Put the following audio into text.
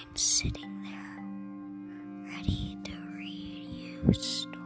I'm sitting there, ready to read you stories.